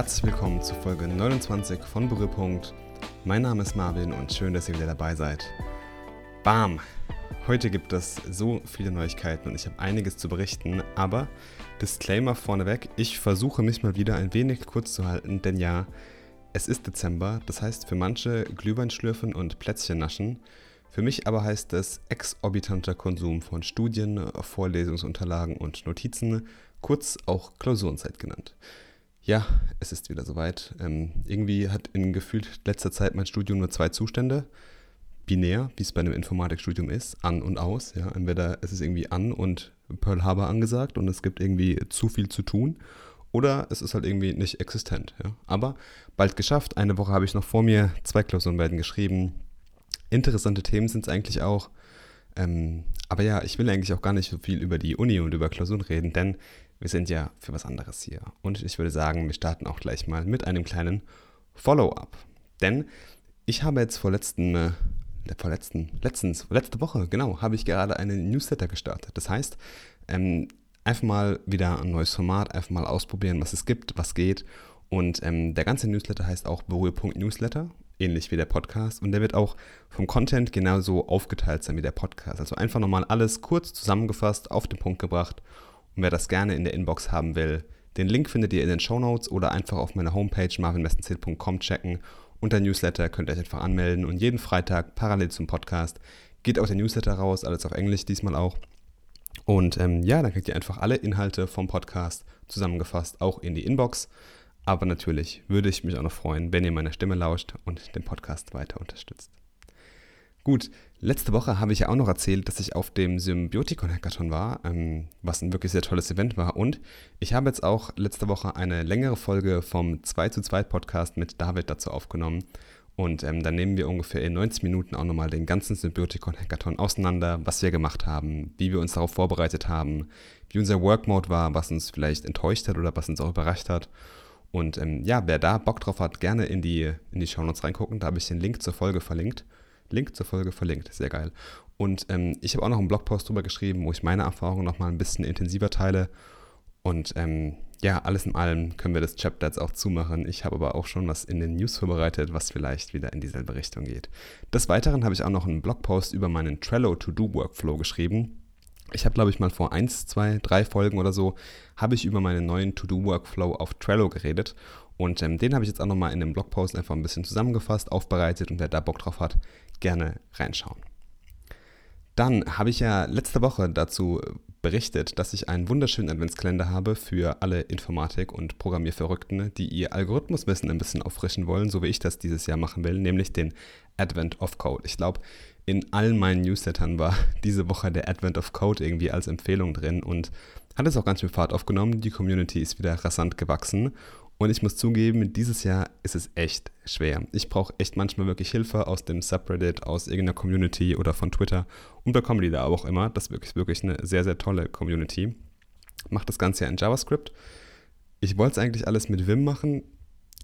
Herzlich willkommen zu Folge 29 von Berührpunkt. Mein Name ist Marvin und schön, dass ihr wieder dabei seid. Bam! Heute gibt es so viele Neuigkeiten und ich habe einiges zu berichten, aber Disclaimer vorneweg, ich versuche mich mal wieder ein wenig kurz zu halten, denn ja, es ist Dezember, das heißt für manche Glühwein schlürfen und Plätzchen naschen, für mich aber heißt es exorbitanter Konsum von Studien, Vorlesungsunterlagen und Notizen, kurz auch Klausurenzeit genannt. Ja, es ist wieder soweit. Ähm, irgendwie hat in gefühlt letzter Zeit mein Studium nur zwei Zustände. Binär, wie es bei einem Informatikstudium ist, an und aus. Ja, entweder es ist irgendwie an und Pearl Harbor angesagt und es gibt irgendwie zu viel zu tun. Oder es ist halt irgendwie nicht existent. Ja. Aber bald geschafft. Eine Woche habe ich noch vor mir. Zwei Klausuren werden geschrieben. Interessante Themen sind es eigentlich auch. Ähm, aber ja, ich will eigentlich auch gar nicht so viel über die Uni und über Klausuren reden, denn wir sind ja für was anderes hier. Und ich würde sagen, wir starten auch gleich mal mit einem kleinen Follow-up. Denn ich habe jetzt vor letzten, äh, vor letzten, letztens, letzte Woche, genau, habe ich gerade einen Newsletter gestartet. Das heißt, ähm, einfach mal wieder ein neues Format, einfach mal ausprobieren, was es gibt, was geht. Und ähm, der ganze Newsletter heißt auch Berührpunkt Newsletter, ähnlich wie der Podcast. Und der wird auch vom Content genauso aufgeteilt sein wie der Podcast. Also einfach nochmal alles kurz zusammengefasst, auf den Punkt gebracht und wer das gerne in der Inbox haben will, den Link findet ihr in den Show Notes oder einfach auf meiner Homepage marvinwestenzähl.com checken. Unter Newsletter könnt ihr euch einfach anmelden und jeden Freitag parallel zum Podcast geht auch der Newsletter raus, alles auf Englisch diesmal auch. Und ähm, ja, dann kriegt ihr einfach alle Inhalte vom Podcast zusammengefasst auch in die Inbox. Aber natürlich würde ich mich auch noch freuen, wenn ihr meiner Stimme lauscht und den Podcast weiter unterstützt. Gut, letzte Woche habe ich ja auch noch erzählt, dass ich auf dem Symbiotikon Hackathon war, ähm, was ein wirklich sehr tolles Event war. Und ich habe jetzt auch letzte Woche eine längere Folge vom 2 zu 2 Podcast mit David dazu aufgenommen. Und ähm, dann nehmen wir ungefähr in 90 Minuten auch nochmal den ganzen Symbiotikon Hackathon auseinander, was wir gemacht haben, wie wir uns darauf vorbereitet haben, wie unser Workmode war, was uns vielleicht enttäuscht hat oder was uns auch überrascht hat. Und ähm, ja, wer da Bock drauf hat, gerne in die, in die Shownotes reingucken. Da habe ich den Link zur Folge verlinkt. Link zur Folge verlinkt. Sehr geil. Und ähm, ich habe auch noch einen Blogpost drüber geschrieben, wo ich meine Erfahrungen nochmal ein bisschen intensiver teile. Und ähm, ja, alles in allem können wir das Chapter jetzt auch zumachen. Ich habe aber auch schon was in den News vorbereitet, was vielleicht wieder in dieselbe Richtung geht. Des Weiteren habe ich auch noch einen Blogpost über meinen Trello To-Do-Workflow geschrieben. Ich habe, glaube ich, mal vor 1, 2, 3 Folgen oder so, habe ich über meinen neuen To-Do-Workflow auf Trello geredet. Und ähm, den habe ich jetzt auch nochmal in dem Blogpost einfach ein bisschen zusammengefasst, aufbereitet und wer da Bock drauf hat, gerne reinschauen. Dann habe ich ja letzte Woche dazu berichtet, dass ich einen wunderschönen Adventskalender habe für alle Informatik- und Programmierverrückten, die ihr Algorithmuswissen ein bisschen auffrischen wollen, so wie ich das dieses Jahr machen will, nämlich den Advent of Code. Ich glaube, in all meinen Newslettern war diese Woche der Advent of Code irgendwie als Empfehlung drin und hat es auch ganz viel Fahrt aufgenommen. Die Community ist wieder rasant gewachsen und ich muss zugeben, dieses Jahr ist es echt schwer. Ich brauche echt manchmal wirklich Hilfe aus dem Subreddit, aus irgendeiner Community oder von Twitter und bekomme die da auch immer. Das ist wirklich, wirklich eine sehr, sehr tolle Community. Macht das Ganze ja in JavaScript. Ich wollte es eigentlich alles mit Vim machen,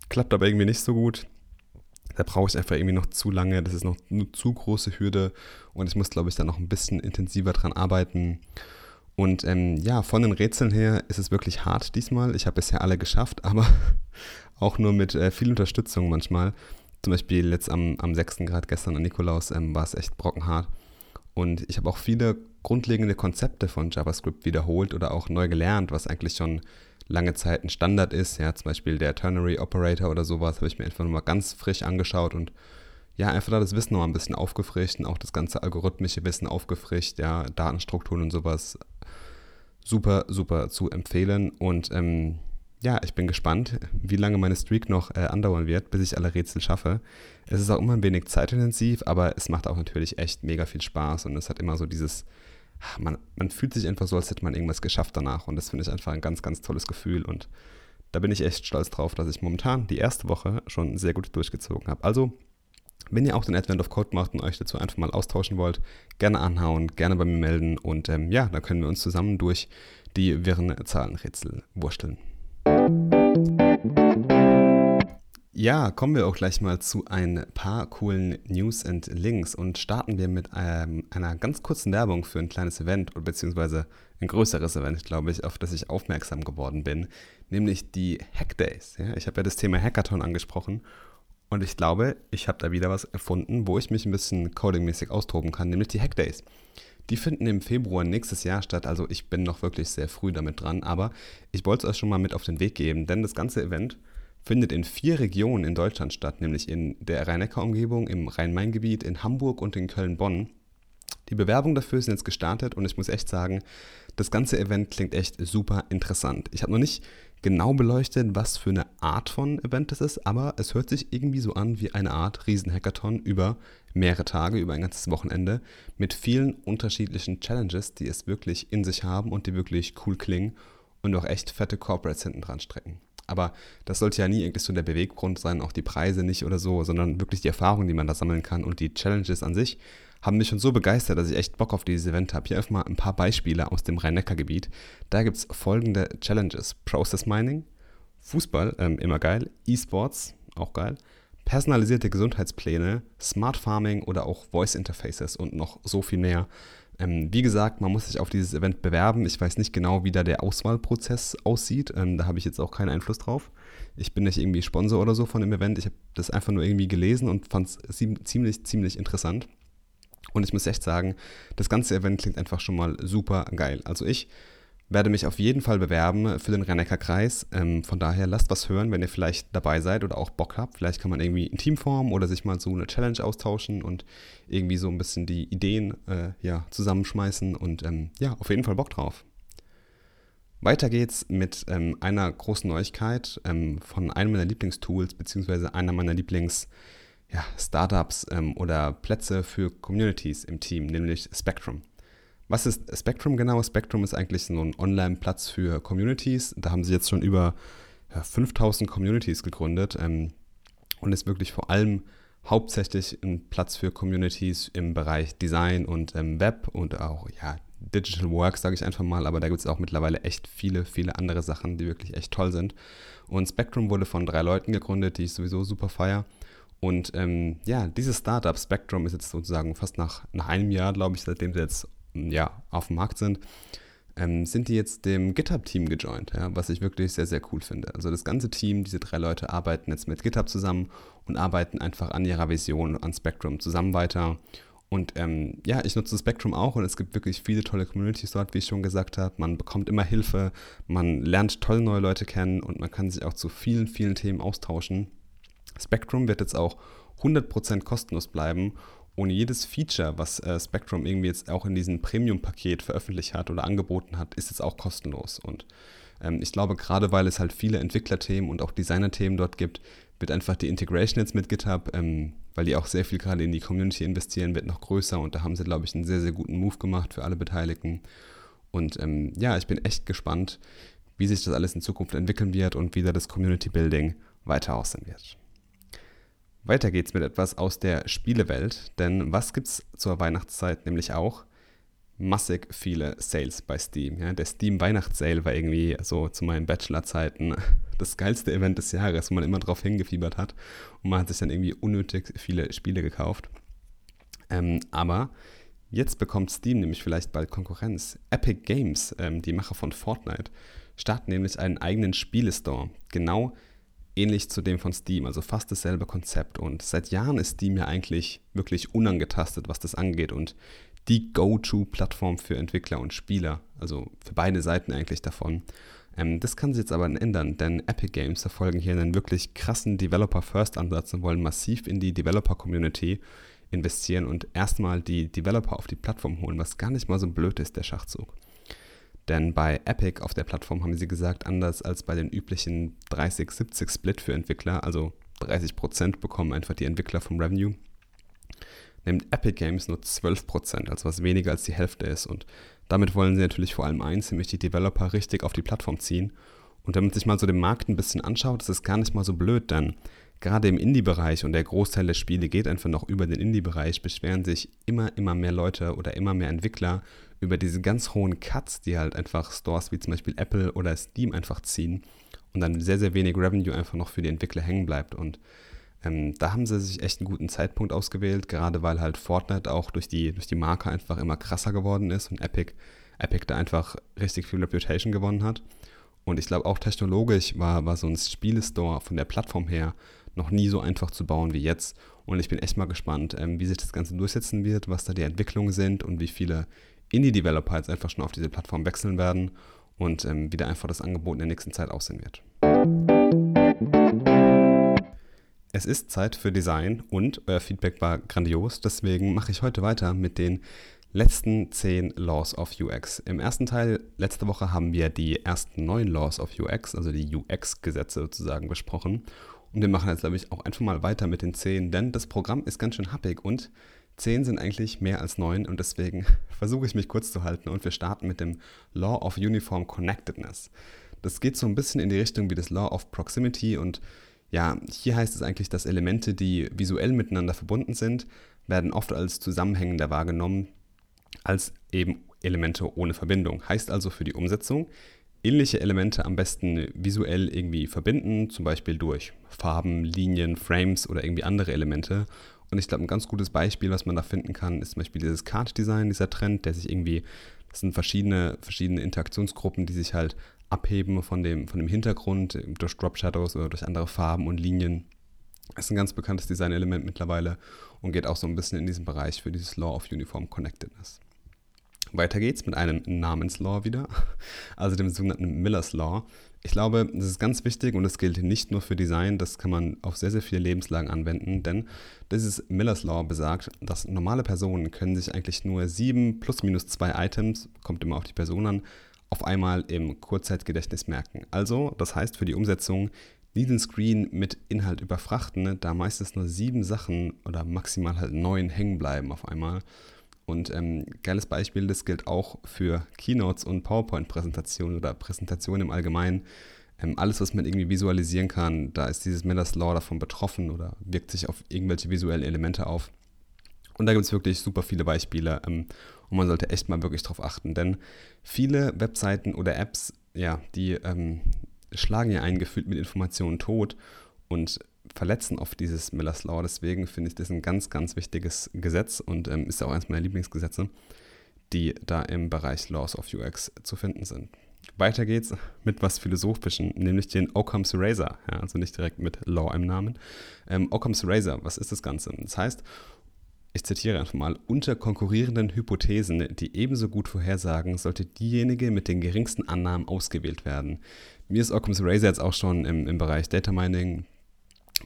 klappt aber irgendwie nicht so gut. Da brauche ich einfach irgendwie noch zu lange. Das ist noch eine zu große Hürde und ich muss, glaube ich, da noch ein bisschen intensiver dran arbeiten. Und ähm, ja, von den Rätseln her ist es wirklich hart diesmal. Ich habe bisher alle geschafft, aber auch nur mit äh, viel Unterstützung manchmal. Zum Beispiel jetzt am, am 6. Grad gestern an Nikolaus ähm, war es echt brockenhart. Und ich habe auch viele grundlegende Konzepte von JavaScript wiederholt oder auch neu gelernt, was eigentlich schon lange Zeit ein Standard ist. Ja, zum Beispiel der Ternary Operator oder sowas habe ich mir einfach nochmal ganz frisch angeschaut und ja, einfach da das Wissen noch ein bisschen aufgefrischt und auch das ganze algorithmische Wissen aufgefrischt, ja, Datenstrukturen und sowas super, super zu empfehlen. Und ähm, ja, ich bin gespannt, wie lange meine Streak noch äh, andauern wird, bis ich alle Rätsel schaffe. Es ist auch immer ein wenig zeitintensiv, aber es macht auch natürlich echt mega viel Spaß und es hat immer so dieses, man, man fühlt sich einfach so, als hätte man irgendwas geschafft danach und das finde ich einfach ein ganz, ganz tolles Gefühl und da bin ich echt stolz drauf, dass ich momentan die erste Woche schon sehr gut durchgezogen habe. Also wenn ihr auch den Advent of Code macht und euch dazu einfach mal austauschen wollt, gerne anhauen, gerne bei mir melden und ähm, ja, dann können wir uns zusammen durch die wirren Zahlenrätsel wursteln. Ja, kommen wir auch gleich mal zu ein paar coolen News and Links und starten wir mit ähm, einer ganz kurzen Werbung für ein kleines Event beziehungsweise ein größeres Event, glaube ich, auf das ich aufmerksam geworden bin, nämlich die Hack Days. Ja, ich habe ja das Thema Hackathon angesprochen und ich glaube, ich habe da wieder was erfunden, wo ich mich ein bisschen codingmäßig austoben kann, nämlich die Hack Days. Die finden im Februar nächstes Jahr statt, also ich bin noch wirklich sehr früh damit dran, aber ich wollte es euch schon mal mit auf den Weg geben, denn das ganze Event findet in vier Regionen in Deutschland statt, nämlich in der Rhein-Neckar-Umgebung, im Rhein-Main-Gebiet, in Hamburg und in Köln-Bonn. Die Bewerbungen dafür sind jetzt gestartet und ich muss echt sagen, das ganze Event klingt echt super interessant. Ich habe noch nicht genau beleuchtet, was für eine Art von Event das ist, aber es hört sich irgendwie so an wie eine Art Riesenhackathon über mehrere Tage, über ein ganzes Wochenende mit vielen unterschiedlichen Challenges, die es wirklich in sich haben und die wirklich cool klingen und auch echt fette Corporates hinten dran strecken. Aber das sollte ja nie irgendwie so der Beweggrund sein, auch die Preise nicht oder so, sondern wirklich die Erfahrungen, die man da sammeln kann und die Challenges an sich haben mich schon so begeistert, dass ich echt Bock auf dieses Event habe. Hier einfach mal ein paar Beispiele aus dem Rhein-Neckar-Gebiet. Da gibt es folgende Challenges: Process Mining, Fußball, ähm, immer geil, E-Sports, auch geil, personalisierte Gesundheitspläne, Smart Farming oder auch Voice Interfaces und noch so viel mehr. Ähm, wie gesagt, man muss sich auf dieses Event bewerben. Ich weiß nicht genau, wie da der Auswahlprozess aussieht. Ähm, da habe ich jetzt auch keinen Einfluss drauf. Ich bin nicht irgendwie Sponsor oder so von dem Event. Ich habe das einfach nur irgendwie gelesen und fand es ziemlich, ziemlich interessant. Und ich muss echt sagen, das ganze Event klingt einfach schon mal super geil. Also ich werde mich auf jeden Fall bewerben für den Rennecker-Kreis. Ähm, von daher lasst was hören, wenn ihr vielleicht dabei seid oder auch Bock habt. Vielleicht kann man irgendwie ein Team formen oder sich mal so eine Challenge austauschen und irgendwie so ein bisschen die Ideen äh, ja, zusammenschmeißen. Und ähm, ja, auf jeden Fall Bock drauf. Weiter geht's mit ähm, einer großen Neuigkeit ähm, von einem meiner Lieblingstools, beziehungsweise einer meiner Lieblings- ja, ähm, oder Plätze für Communities im Team, nämlich Spectrum. Was ist Spectrum genau? Spectrum ist eigentlich so ein Online-Platz für Communities. Da haben sie jetzt schon über ja, 5000 Communities gegründet ähm, und ist wirklich vor allem hauptsächlich ein Platz für Communities im Bereich Design und ähm, Web und auch ja, Digital Work, sage ich einfach mal, aber da gibt es auch mittlerweile echt viele, viele andere Sachen, die wirklich echt toll sind. Und Spectrum wurde von drei Leuten gegründet, die ich sowieso super feier. Und ähm, ja, dieses Startup Spectrum ist jetzt sozusagen fast nach, nach einem Jahr, glaube ich, seitdem sie jetzt ja, auf dem Markt sind, ähm, sind die jetzt dem GitHub-Team gejoint, ja, was ich wirklich sehr, sehr cool finde. Also das ganze Team, diese drei Leute arbeiten jetzt mit GitHub zusammen und arbeiten einfach an ihrer Vision, an Spectrum zusammen weiter. Und ähm, ja, ich nutze Spectrum auch und es gibt wirklich viele tolle Communities dort, wie ich schon gesagt habe. Man bekommt immer Hilfe, man lernt tolle neue Leute kennen und man kann sich auch zu vielen, vielen Themen austauschen. Spectrum wird jetzt auch 100% kostenlos bleiben ohne jedes Feature, was äh, Spectrum irgendwie jetzt auch in diesem Premium-Paket veröffentlicht hat oder angeboten hat, ist jetzt auch kostenlos. Und ähm, ich glaube, gerade weil es halt viele Entwicklerthemen und auch Designer-Themen dort gibt, wird einfach die Integration jetzt mit GitHub, ähm, weil die auch sehr viel gerade in die Community investieren, wird noch größer und da haben sie, glaube ich, einen sehr, sehr guten Move gemacht für alle Beteiligten. Und ähm, ja, ich bin echt gespannt, wie sich das alles in Zukunft entwickeln wird und wie da das Community Building weiter aussehen wird. Weiter geht's mit etwas aus der Spielewelt, denn was gibt's zur Weihnachtszeit nämlich auch? Massig viele Sales bei Steam. Ja, der Steam Weihnachtssale war irgendwie so zu meinen Bachelorzeiten das geilste Event des Jahres, wo man immer drauf hingefiebert hat und man hat sich dann irgendwie unnötig viele Spiele gekauft. Ähm, aber jetzt bekommt Steam nämlich vielleicht bald Konkurrenz. Epic Games, ähm, die Macher von Fortnite, starten nämlich einen eigenen Spielestore. Genau ähnlich zu dem von Steam, also fast dasselbe Konzept. Und seit Jahren ist Steam ja eigentlich wirklich unangetastet, was das angeht und die Go-To-Plattform für Entwickler und Spieler, also für beide Seiten eigentlich davon. Ähm, das kann sich jetzt aber ändern, denn Epic Games verfolgen hier einen wirklich krassen Developer-First-Ansatz und wollen massiv in die Developer-Community investieren und erstmal die Developer auf die Plattform holen, was gar nicht mal so blöd ist, der Schachzug. Denn bei Epic auf der Plattform haben sie gesagt, anders als bei den üblichen 30-70 Split für Entwickler, also 30% bekommen einfach die Entwickler vom Revenue, nimmt Epic Games nur 12%, also was weniger als die Hälfte ist. Und damit wollen sie natürlich vor allem eins, nämlich die Developer richtig auf die Plattform ziehen. Und wenn man sich mal so den Markt ein bisschen anschaut, ist es gar nicht mal so blöd, denn gerade im Indie-Bereich und der Großteil der Spiele geht einfach noch über den Indie-Bereich, beschweren sich immer, immer mehr Leute oder immer mehr Entwickler über diese ganz hohen Cuts, die halt einfach Stores wie zum Beispiel Apple oder Steam einfach ziehen. und dann sehr, sehr wenig Revenue einfach noch für die Entwickler hängen bleibt. Und ähm, da haben sie sich echt einen guten Zeitpunkt ausgewählt, gerade weil halt Fortnite auch durch die, durch die Marke einfach immer krasser geworden ist und Epic, Epic da einfach richtig viel Reputation gewonnen hat. Und ich glaube auch technologisch war, war so ein Spielestore von der Plattform her noch nie so einfach zu bauen wie jetzt. Und ich bin echt mal gespannt, ähm, wie sich das Ganze durchsetzen wird, was da die Entwicklungen sind und wie viele Indie-Developer jetzt einfach schon auf diese Plattform wechseln werden und ähm, wie da einfach das Angebot in der nächsten Zeit aussehen wird. Es ist Zeit für Design und euer Feedback war grandios, deswegen mache ich heute weiter mit den letzten 10 Laws of UX. Im ersten Teil letzte Woche haben wir die ersten 9 Laws of UX, also die UX-Gesetze sozusagen besprochen. Und wir machen jetzt, glaube ich, auch einfach mal weiter mit den 10, denn das Programm ist ganz schön happig und 10 sind eigentlich mehr als 9 und deswegen versuche ich mich kurz zu halten und wir starten mit dem Law of Uniform Connectedness. Das geht so ein bisschen in die Richtung wie das Law of Proximity und ja, hier heißt es eigentlich, dass Elemente, die visuell miteinander verbunden sind, werden oft als zusammenhängender wahrgenommen, als eben Elemente ohne Verbindung. Heißt also für die Umsetzung, ähnliche Elemente am besten visuell irgendwie verbinden, zum Beispiel durch Farben, Linien, Frames oder irgendwie andere Elemente. Und ich glaube, ein ganz gutes Beispiel, was man da finden kann, ist zum Beispiel dieses Card-Design, dieser Trend, der sich irgendwie, das sind verschiedene, verschiedene Interaktionsgruppen, die sich halt abheben von dem, von dem Hintergrund durch Drop Shadows oder durch andere Farben und Linien. Das ist ein ganz bekanntes Designelement mittlerweile und geht auch so ein bisschen in diesen Bereich für dieses Law of Uniform Connectedness. Weiter geht's mit einem Namenslaw wieder, also dem sogenannten Miller's Law. Ich glaube, das ist ganz wichtig und das gilt nicht nur für Design, das kann man auf sehr, sehr viele Lebenslagen anwenden, denn dieses Miller's Law besagt, dass normale Personen können sich eigentlich nur sieben plus minus zwei Items, kommt immer auf die Person an, auf einmal im Kurzzeitgedächtnis merken. Also, das heißt für die Umsetzung, diesen Screen mit Inhalt überfrachten, da meistens nur sieben Sachen oder maximal halt neun hängen bleiben auf einmal. Und ähm, geiles Beispiel, das gilt auch für Keynotes und PowerPoint-Präsentationen oder Präsentationen im Allgemeinen. Ähm, alles, was man irgendwie visualisieren kann, da ist dieses Miller's Law davon betroffen oder wirkt sich auf irgendwelche visuellen Elemente auf. Und da gibt es wirklich super viele Beispiele. Ähm, und man sollte echt mal wirklich drauf achten, denn viele Webseiten oder Apps, ja, die ähm, schlagen ja eingefühlt mit Informationen tot und verletzen oft dieses Miller's Law. Deswegen finde ich das ein ganz, ganz wichtiges Gesetz und ähm, ist auch eines meiner Lieblingsgesetze, die da im Bereich Laws of UX zu finden sind. Weiter geht's mit was Philosophischen, nämlich den Occam's Razor. Ja, also nicht direkt mit Law im Namen. Ähm, Occam's Razor, was ist das Ganze? Das heißt, ich zitiere einfach mal, unter konkurrierenden Hypothesen, die ebenso gut vorhersagen, sollte diejenige mit den geringsten Annahmen ausgewählt werden. Mir ist Occam's Razor jetzt auch schon im, im Bereich Data Mining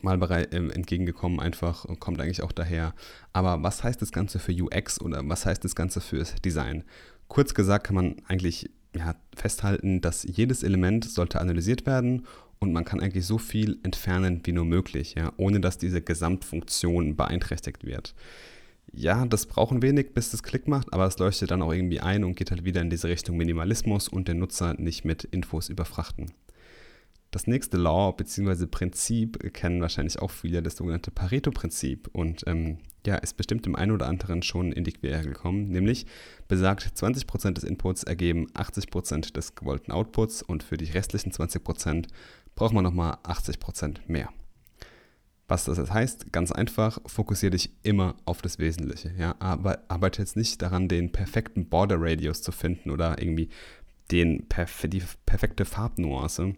mal bereit, äh, entgegengekommen einfach kommt eigentlich auch daher. Aber was heißt das Ganze für UX oder was heißt das Ganze fürs Design? Kurz gesagt kann man eigentlich ja, festhalten, dass jedes Element sollte analysiert werden und man kann eigentlich so viel entfernen wie nur möglich, ja, ohne dass diese Gesamtfunktion beeinträchtigt wird ja, das braucht wenig, bis das Klick macht, aber es leuchtet dann auch irgendwie ein und geht halt wieder in diese Richtung Minimalismus und den Nutzer nicht mit Infos überfrachten. Das nächste Law bzw. Prinzip kennen wahrscheinlich auch viele, das sogenannte Pareto-Prinzip und ähm, ja, ist bestimmt dem einen oder anderen schon in die Quere gekommen, nämlich besagt, 20% des Inputs ergeben 80% des gewollten Outputs und für die restlichen 20% braucht man nochmal 80% mehr. Was das heißt, ganz einfach, fokussiere dich immer auf das Wesentliche. Ja? Aber arbeite jetzt nicht daran, den perfekten Border Radius zu finden oder irgendwie den die perfekte Farbnuance,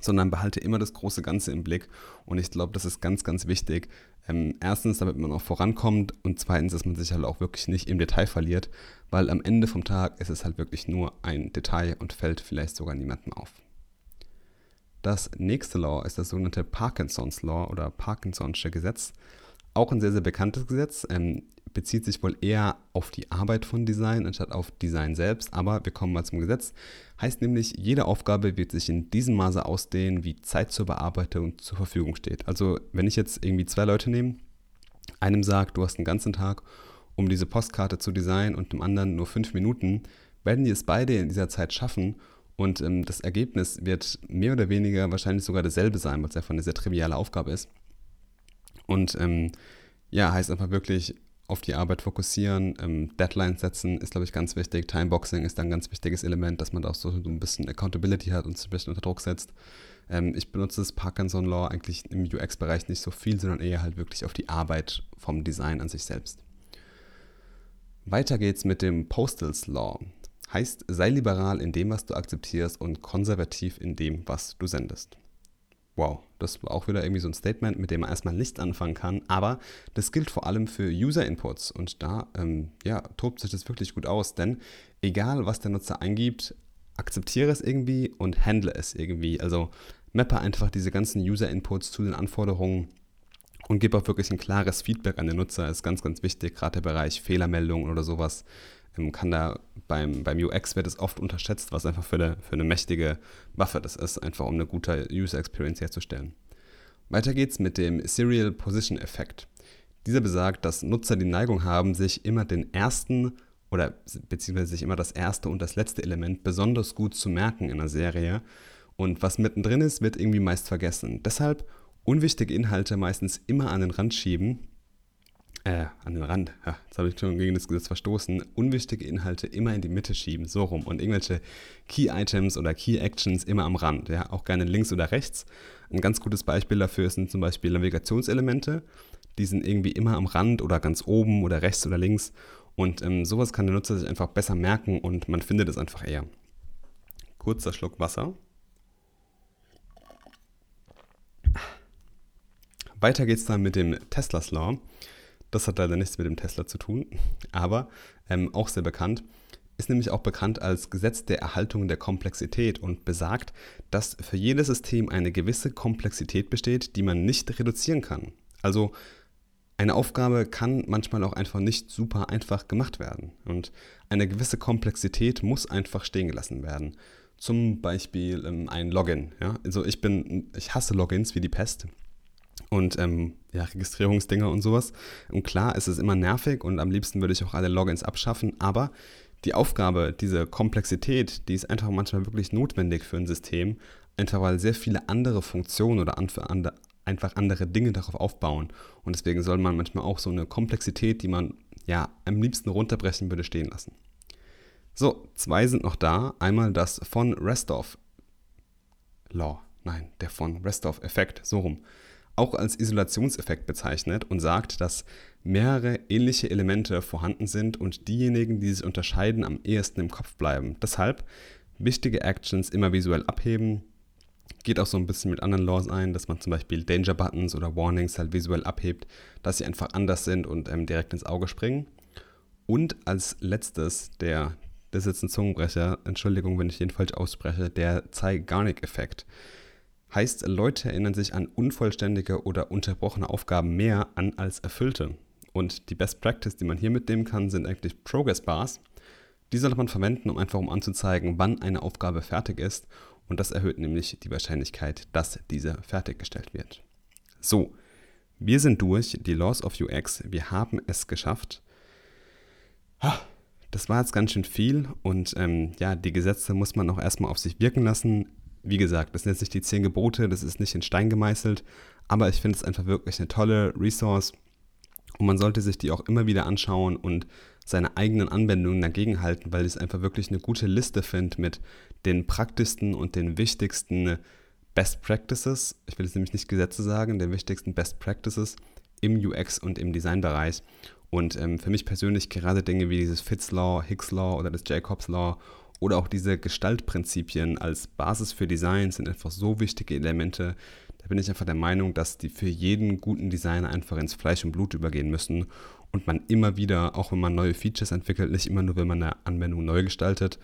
sondern behalte immer das große Ganze im Blick. Und ich glaube, das ist ganz, ganz wichtig. Ähm, erstens, damit man auch vorankommt und zweitens, dass man sich halt auch wirklich nicht im Detail verliert, weil am Ende vom Tag ist es halt wirklich nur ein Detail und fällt vielleicht sogar niemandem auf. Das nächste Law ist das sogenannte Parkinson's Law oder Parkinson'sche Gesetz. Auch ein sehr, sehr bekanntes Gesetz. Ähm, bezieht sich wohl eher auf die Arbeit von Design anstatt auf Design selbst. Aber wir kommen mal zum Gesetz. Heißt nämlich, jede Aufgabe wird sich in diesem Maße ausdehnen, wie Zeit zur Bearbeitung zur Verfügung steht. Also wenn ich jetzt irgendwie zwei Leute nehme, einem sagt, du hast einen ganzen Tag, um diese Postkarte zu designen und dem anderen nur fünf Minuten, werden die es beide in dieser Zeit schaffen und ähm, das Ergebnis wird mehr oder weniger wahrscheinlich sogar dasselbe sein, weil es einfach eine sehr triviale Aufgabe ist. Und ähm, ja, heißt einfach wirklich auf die Arbeit fokussieren, ähm, Deadlines setzen ist, glaube ich, ganz wichtig. Timeboxing ist ein ganz wichtiges Element, dass man da auch so, so ein bisschen Accountability hat und sich ein bisschen unter Druck setzt. Ähm, ich benutze das Parkinson Law eigentlich im UX-Bereich nicht so viel, sondern eher halt wirklich auf die Arbeit vom Design an sich selbst. Weiter geht's mit dem Postals Law. Heißt, sei liberal in dem, was du akzeptierst und konservativ in dem, was du sendest. Wow, das war auch wieder irgendwie so ein Statement, mit dem man erstmal nichts anfangen kann, aber das gilt vor allem für User-Inputs und da ähm, ja, tobt sich das wirklich gut aus, denn egal was der Nutzer eingibt, akzeptiere es irgendwie und handle es irgendwie. Also mappe einfach diese ganzen User-Inputs zu den Anforderungen und gebe auch wirklich ein klares Feedback an den Nutzer. Ist ganz, ganz wichtig, gerade der Bereich Fehlermeldungen oder sowas ähm, kann da beim, beim UX wird es oft unterschätzt, was einfach für eine, für eine mächtige Waffe das ist, einfach um eine gute User Experience herzustellen. Weiter geht's mit dem Serial Position Effekt. Dieser besagt, dass Nutzer die Neigung haben, sich immer den ersten oder beziehungsweise sich immer das erste und das letzte Element besonders gut zu merken in einer Serie. Und was mittendrin ist, wird irgendwie meist vergessen. Deshalb unwichtige Inhalte meistens immer an den Rand schieben. Äh, an den Rand. Ja, jetzt habe ich schon gegen das Gesetz verstoßen. Unwichtige Inhalte immer in die Mitte schieben, so rum. Und irgendwelche Key Items oder Key Actions immer am Rand. Ja, auch gerne links oder rechts. Ein ganz gutes Beispiel dafür sind zum Beispiel Navigationselemente. Die sind irgendwie immer am Rand oder ganz oben oder rechts oder links. Und ähm, sowas kann der Nutzer sich einfach besser merken und man findet es einfach eher. Kurzer Schluck Wasser. Weiter geht es dann mit dem Teslas Law. Das hat leider nichts mit dem Tesla zu tun, aber ähm, auch sehr bekannt. Ist nämlich auch bekannt als Gesetz der Erhaltung der Komplexität und besagt, dass für jedes System eine gewisse Komplexität besteht, die man nicht reduzieren kann. Also eine Aufgabe kann manchmal auch einfach nicht super einfach gemacht werden. Und eine gewisse Komplexität muss einfach stehen gelassen werden. Zum Beispiel ähm, ein Login. Ja? Also ich bin, ich hasse Logins wie die Pest und ähm, ja, Registrierungsdinger und sowas. Und klar, es ist immer nervig und am liebsten würde ich auch alle Logins abschaffen, aber die Aufgabe, diese Komplexität, die ist einfach manchmal wirklich notwendig für ein System, einfach weil sehr viele andere Funktionen oder einfach andere Dinge darauf aufbauen. Und deswegen soll man manchmal auch so eine Komplexität, die man ja am liebsten runterbrechen würde, stehen lassen. So, zwei sind noch da. Einmal das von Restov Law, nein, der von Restov Effekt, so rum auch als Isolationseffekt bezeichnet und sagt, dass mehrere ähnliche Elemente vorhanden sind und diejenigen, die sich unterscheiden, am ehesten im Kopf bleiben. Deshalb wichtige Actions immer visuell abheben. Geht auch so ein bisschen mit anderen Laws ein, dass man zum Beispiel Danger Buttons oder Warnings halt visuell abhebt, dass sie einfach anders sind und ähm, direkt ins Auge springen. Und als letztes der, das ist jetzt ein Zungenbrecher, Entschuldigung, wenn ich den falsch ausspreche, der Zeigarnik-Effekt. Heißt, Leute erinnern sich an unvollständige oder unterbrochene Aufgaben mehr an als erfüllte. Und die Best Practice, die man hier mitnehmen kann, sind eigentlich Progress Bars. Die sollte man verwenden, um einfach um anzuzeigen, wann eine Aufgabe fertig ist. Und das erhöht nämlich die Wahrscheinlichkeit, dass diese fertiggestellt wird. So, wir sind durch, die Laws of UX, wir haben es geschafft. Das war jetzt ganz schön viel und ähm, ja, die Gesetze muss man auch erstmal auf sich wirken lassen wie gesagt, das sind jetzt nicht die zehn Gebote, das ist nicht in Stein gemeißelt, aber ich finde es einfach wirklich eine tolle Resource und man sollte sich die auch immer wieder anschauen und seine eigenen Anwendungen dagegen halten, weil ich es einfach wirklich eine gute Liste finde mit den praktischsten und den wichtigsten Best Practices. Ich will jetzt nämlich nicht Gesetze sagen, den wichtigsten Best Practices im UX und im Designbereich. Und ähm, für mich persönlich gerade Dinge wie dieses Fitz Law, Hicks Law oder das Jacobs Law oder auch diese Gestaltprinzipien als Basis für Design sind einfach so wichtige Elemente. Da bin ich einfach der Meinung, dass die für jeden guten Designer einfach ins Fleisch und Blut übergehen müssen und man immer wieder, auch wenn man neue Features entwickelt, nicht immer nur, wenn man eine Anwendung neu gestaltet,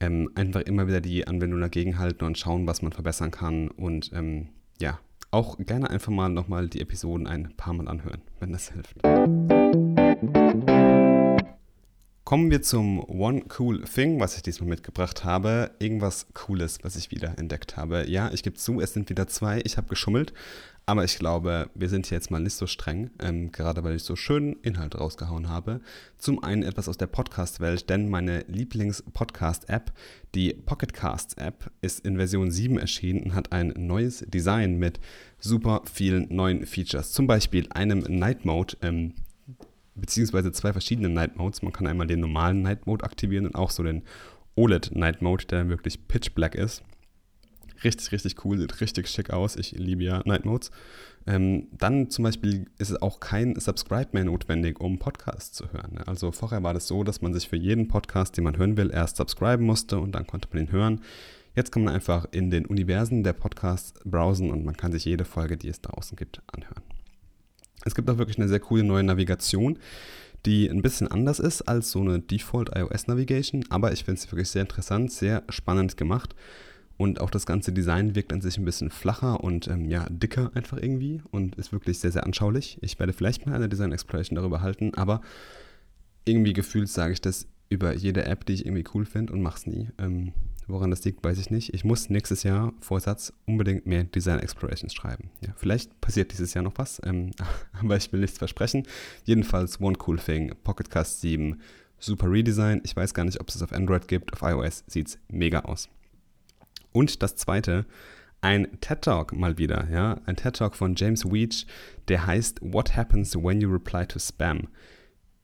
ähm, einfach immer wieder die Anwendung dagegen halten und schauen, was man verbessern kann und ähm, ja, auch gerne einfach mal nochmal die Episoden ein paar Mal anhören, wenn das hilft. Kommen wir zum One Cool Thing, was ich diesmal mitgebracht habe. Irgendwas Cooles, was ich wieder entdeckt habe. Ja, ich gebe zu, es sind wieder zwei. Ich habe geschummelt. Aber ich glaube, wir sind hier jetzt mal nicht so streng, ähm, gerade weil ich so schönen Inhalt rausgehauen habe. Zum einen etwas aus der Podcast-Welt, denn meine Lieblings-Podcast-App, die Pocketcasts-App, ist in Version 7 erschienen und hat ein neues Design mit super vielen neuen Features. Zum Beispiel einem Night Mode, ähm, beziehungsweise zwei verschiedene Night Modes. Man kann einmal den normalen Night Mode aktivieren und auch so den OLED Night Mode, der wirklich pitch black ist. Richtig, richtig cool, sieht richtig schick aus. Ich liebe ja Night Modes. Ähm, dann zum Beispiel ist es auch kein Subscribe mehr notwendig, um Podcasts zu hören. Also vorher war das so, dass man sich für jeden Podcast, den man hören will, erst subscriben musste und dann konnte man ihn hören. Jetzt kann man einfach in den Universen der Podcasts browsen und man kann sich jede Folge, die es da außen gibt, anhören. Es gibt auch wirklich eine sehr coole neue Navigation, die ein bisschen anders ist als so eine Default iOS Navigation, aber ich finde es wirklich sehr interessant, sehr spannend gemacht. Und auch das ganze Design wirkt an sich ein bisschen flacher und ähm, ja, dicker einfach irgendwie und ist wirklich sehr, sehr anschaulich. Ich werde vielleicht mal eine Design Exploration darüber halten, aber irgendwie gefühlt sage ich das über jede App, die ich irgendwie cool finde und mache es nie. Ähm, woran das liegt, weiß ich nicht. Ich muss nächstes Jahr, Vorsatz, unbedingt mehr Design Explorations schreiben. Ja, vielleicht passiert dieses Jahr noch was, ähm, aber ich will nichts versprechen. Jedenfalls One Cool Thing, Pocket Cast 7, super Redesign. Ich weiß gar nicht, ob es es auf Android gibt. Auf iOS sieht es mega aus. Und das zweite, ein TED Talk mal wieder, ja, ein TED Talk von James Weech, der heißt What Happens When You Reply to Spam.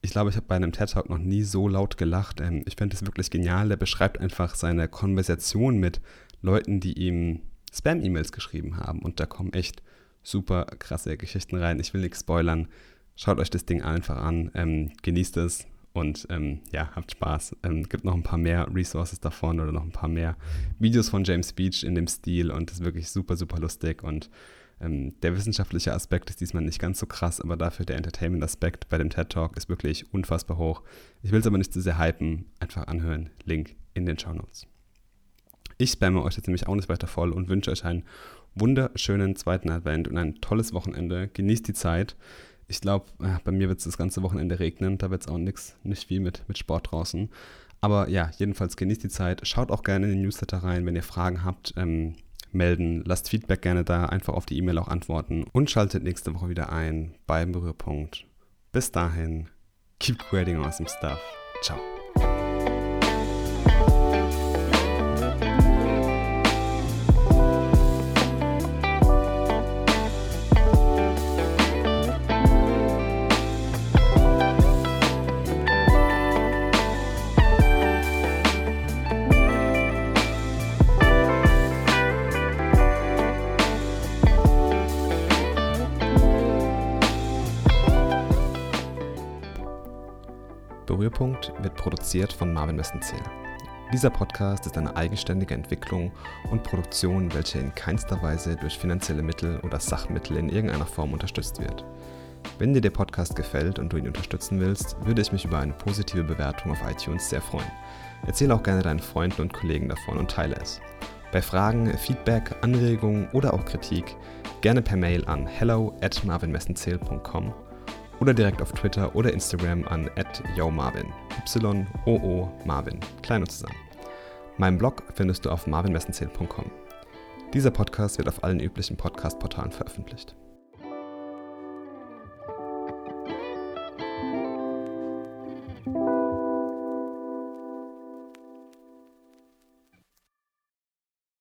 Ich glaube, ich habe bei einem TED Talk noch nie so laut gelacht. Ähm, ich finde es wirklich genial. Der beschreibt einfach seine Konversation mit Leuten, die ihm Spam-E-Mails geschrieben haben. Und da kommen echt super krasse Geschichten rein. Ich will nichts spoilern. Schaut euch das Ding einfach an, ähm, genießt es, und ähm, ja, habt Spaß. Ähm, gibt noch ein paar mehr Resources davon oder noch ein paar mehr Videos von James Beach in dem Stil und das ist wirklich super, super lustig. Und ähm, der wissenschaftliche Aspekt ist diesmal nicht ganz so krass, aber dafür der Entertainment-Aspekt bei dem TED Talk ist wirklich unfassbar hoch. Ich will es aber nicht zu sehr hypen. Einfach anhören. Link in den Show Notes. Ich spamme euch jetzt nämlich auch nicht weiter voll und wünsche euch einen wunderschönen zweiten Advent und ein tolles Wochenende. Genießt die Zeit ich glaube, äh, bei mir wird es das ganze Wochenende regnen. Da wird es auch nix, nicht viel mit, mit Sport draußen. Aber ja, jedenfalls genießt die Zeit. Schaut auch gerne in den Newsletter rein, wenn ihr Fragen habt. Ähm, melden, lasst Feedback gerne da, einfach auf die E-Mail auch antworten und schaltet nächste Woche wieder ein beim Berührpunkt. Bis dahin, keep creating awesome stuff. Ciao. Produziert von Marvin Messenzähl. Dieser Podcast ist eine eigenständige Entwicklung und Produktion, welche in keinster Weise durch finanzielle Mittel oder Sachmittel in irgendeiner Form unterstützt wird. Wenn dir der Podcast gefällt und du ihn unterstützen willst, würde ich mich über eine positive Bewertung auf iTunes sehr freuen. Erzähle auch gerne deinen Freunden und Kollegen davon und teile es. Bei Fragen, Feedback, Anregungen oder auch Kritik gerne per Mail an hello at marvinmessenzähl.com oder direkt auf Twitter oder Instagram an @yomarvin. Y-O-O Marvin. Klein und zusammen. Meinen Blog findest du auf marvinmessenzähl.com. Dieser Podcast wird auf allen üblichen Podcast-Portalen veröffentlicht.